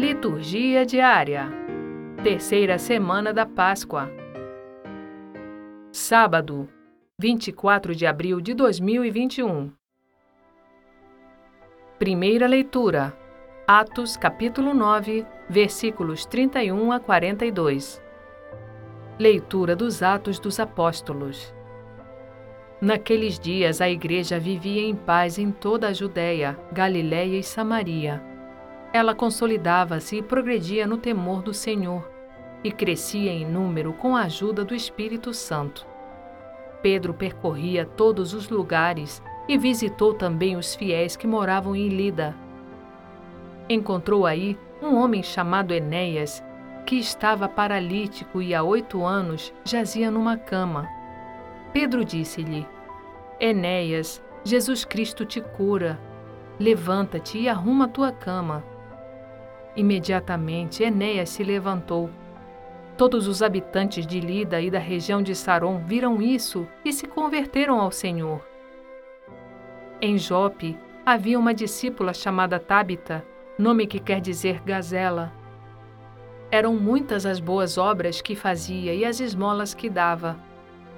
Liturgia diária. Terceira semana da Páscoa. Sábado, 24 de abril de 2021. Primeira leitura. Atos, capítulo 9, versículos 31 a 42. Leitura dos Atos dos Apóstolos. Naqueles dias a igreja vivia em paz em toda a Judéia, Galiléia e Samaria ela consolidava-se e progredia no temor do Senhor e crescia em número com a ajuda do Espírito Santo. Pedro percorria todos os lugares e visitou também os fiéis que moravam em Lida. Encontrou aí um homem chamado Enéas, que estava paralítico e há oito anos jazia numa cama. Pedro disse-lhe: Enéas, Jesus Cristo te cura. Levanta-te e arruma tua cama. Imediatamente Enéas se levantou. Todos os habitantes de Lida e da região de Saron viram isso e se converteram ao Senhor. Em Jope havia uma discípula chamada Tábita, nome que quer dizer gazela. Eram muitas as boas obras que fazia e as esmolas que dava.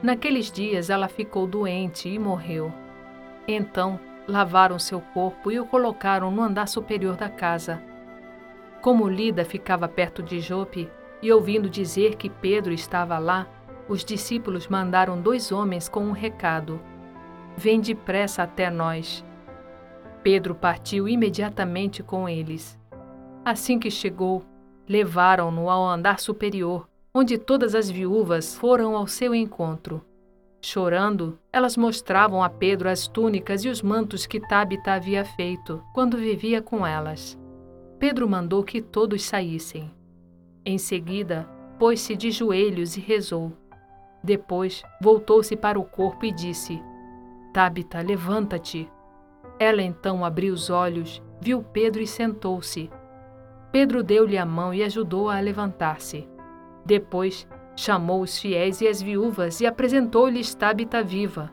Naqueles dias ela ficou doente e morreu. Então lavaram seu corpo e o colocaram no andar superior da casa como Lida ficava perto de Jope, e ouvindo dizer que Pedro estava lá, os discípulos mandaram dois homens com um recado: Vem depressa até nós. Pedro partiu imediatamente com eles. Assim que chegou, levaram-no ao andar superior, onde todas as viúvas foram ao seu encontro. Chorando, elas mostravam a Pedro as túnicas e os mantos que Tabita havia feito quando vivia com elas. Pedro mandou que todos saíssem. Em seguida, pôs-se de joelhos e rezou. Depois, voltou-se para o corpo e disse: Tabita, levanta-te. Ela então abriu os olhos, viu Pedro e sentou-se. Pedro deu-lhe a mão e ajudou-a a, a levantar-se. Depois, chamou os fiéis e as viúvas e apresentou-lhes Tabita viva.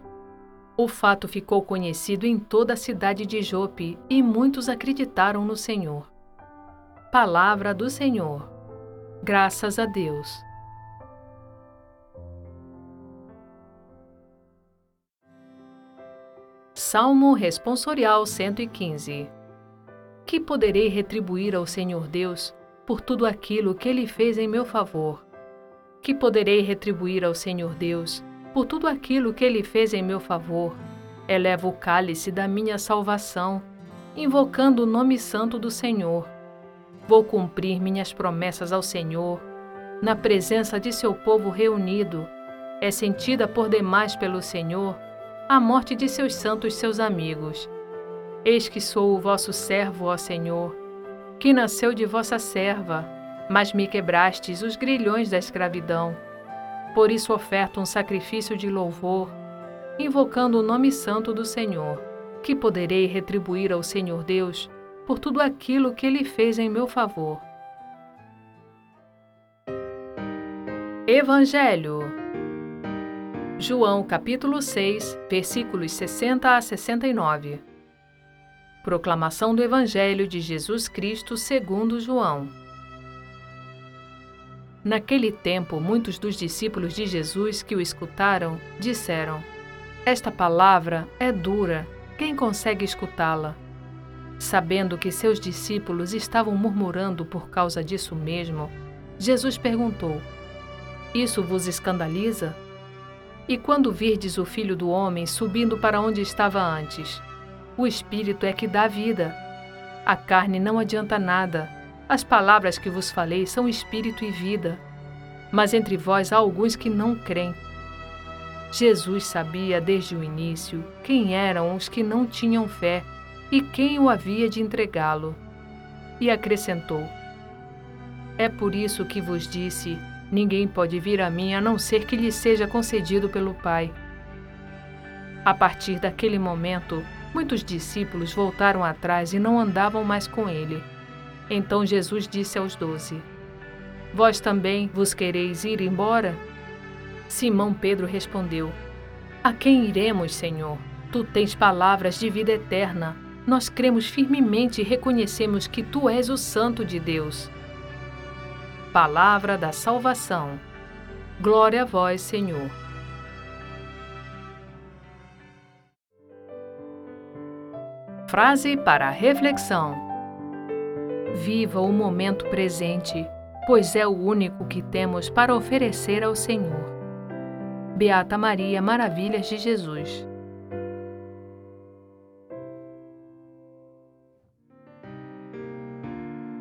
O fato ficou conhecido em toda a cidade de Jope e muitos acreditaram no Senhor. Palavra do Senhor. Graças a Deus. Salmo Responsorial 115 Que poderei retribuir ao Senhor Deus por tudo aquilo que Ele fez em meu favor? Que poderei retribuir ao Senhor Deus por tudo aquilo que Ele fez em meu favor? Elevo o cálice da minha salvação, invocando o nome santo do Senhor Vou cumprir minhas promessas ao Senhor, na presença de seu povo reunido. É sentida por demais pelo Senhor a morte de seus santos, seus amigos. Eis que sou o vosso servo, ó Senhor, que nasceu de vossa serva, mas me quebrastes os grilhões da escravidão. Por isso oferto um sacrifício de louvor, invocando o nome santo do Senhor, que poderei retribuir ao Senhor Deus por tudo aquilo que ele fez em meu favor. Evangelho João capítulo 6, versículos 60 a 69. Proclamação do Evangelho de Jesus Cristo segundo João. Naquele tempo, muitos dos discípulos de Jesus que o escutaram disseram: Esta palavra é dura, quem consegue escutá-la? Sabendo que seus discípulos estavam murmurando por causa disso mesmo, Jesus perguntou: Isso vos escandaliza? E quando virdes o filho do homem subindo para onde estava antes? O espírito é que dá vida. A carne não adianta nada. As palavras que vos falei são espírito e vida. Mas entre vós há alguns que não creem. Jesus sabia desde o início quem eram os que não tinham fé e quem o havia de entregá-lo. E acrescentou: É por isso que vos disse: ninguém pode vir a mim a não ser que lhe seja concedido pelo Pai. A partir daquele momento, muitos discípulos voltaram atrás e não andavam mais com ele. Então Jesus disse aos doze: Vós também vos quereis ir embora? Simão Pedro respondeu: A quem iremos, Senhor? Tu tens palavras de vida eterna nós cremos firmemente e reconhecemos que Tu és o Santo de Deus. Palavra da Salvação. Glória a vós, Senhor. Frase para reflexão: Viva o momento presente, pois é o único que temos para oferecer ao Senhor. Beata Maria Maravilhas de Jesus.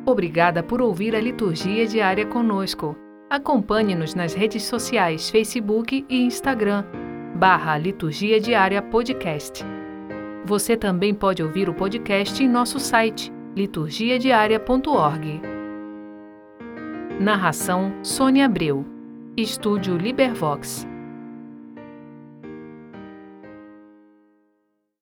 Obrigada por ouvir a liturgia diária conosco. Acompanhe-nos nas redes sociais Facebook e Instagram, barra Liturgia Diária Podcast. Você também pode ouvir o podcast em nosso site, liturgiadiaria.org. Narração Sônia Abreu. Estúdio Libervox.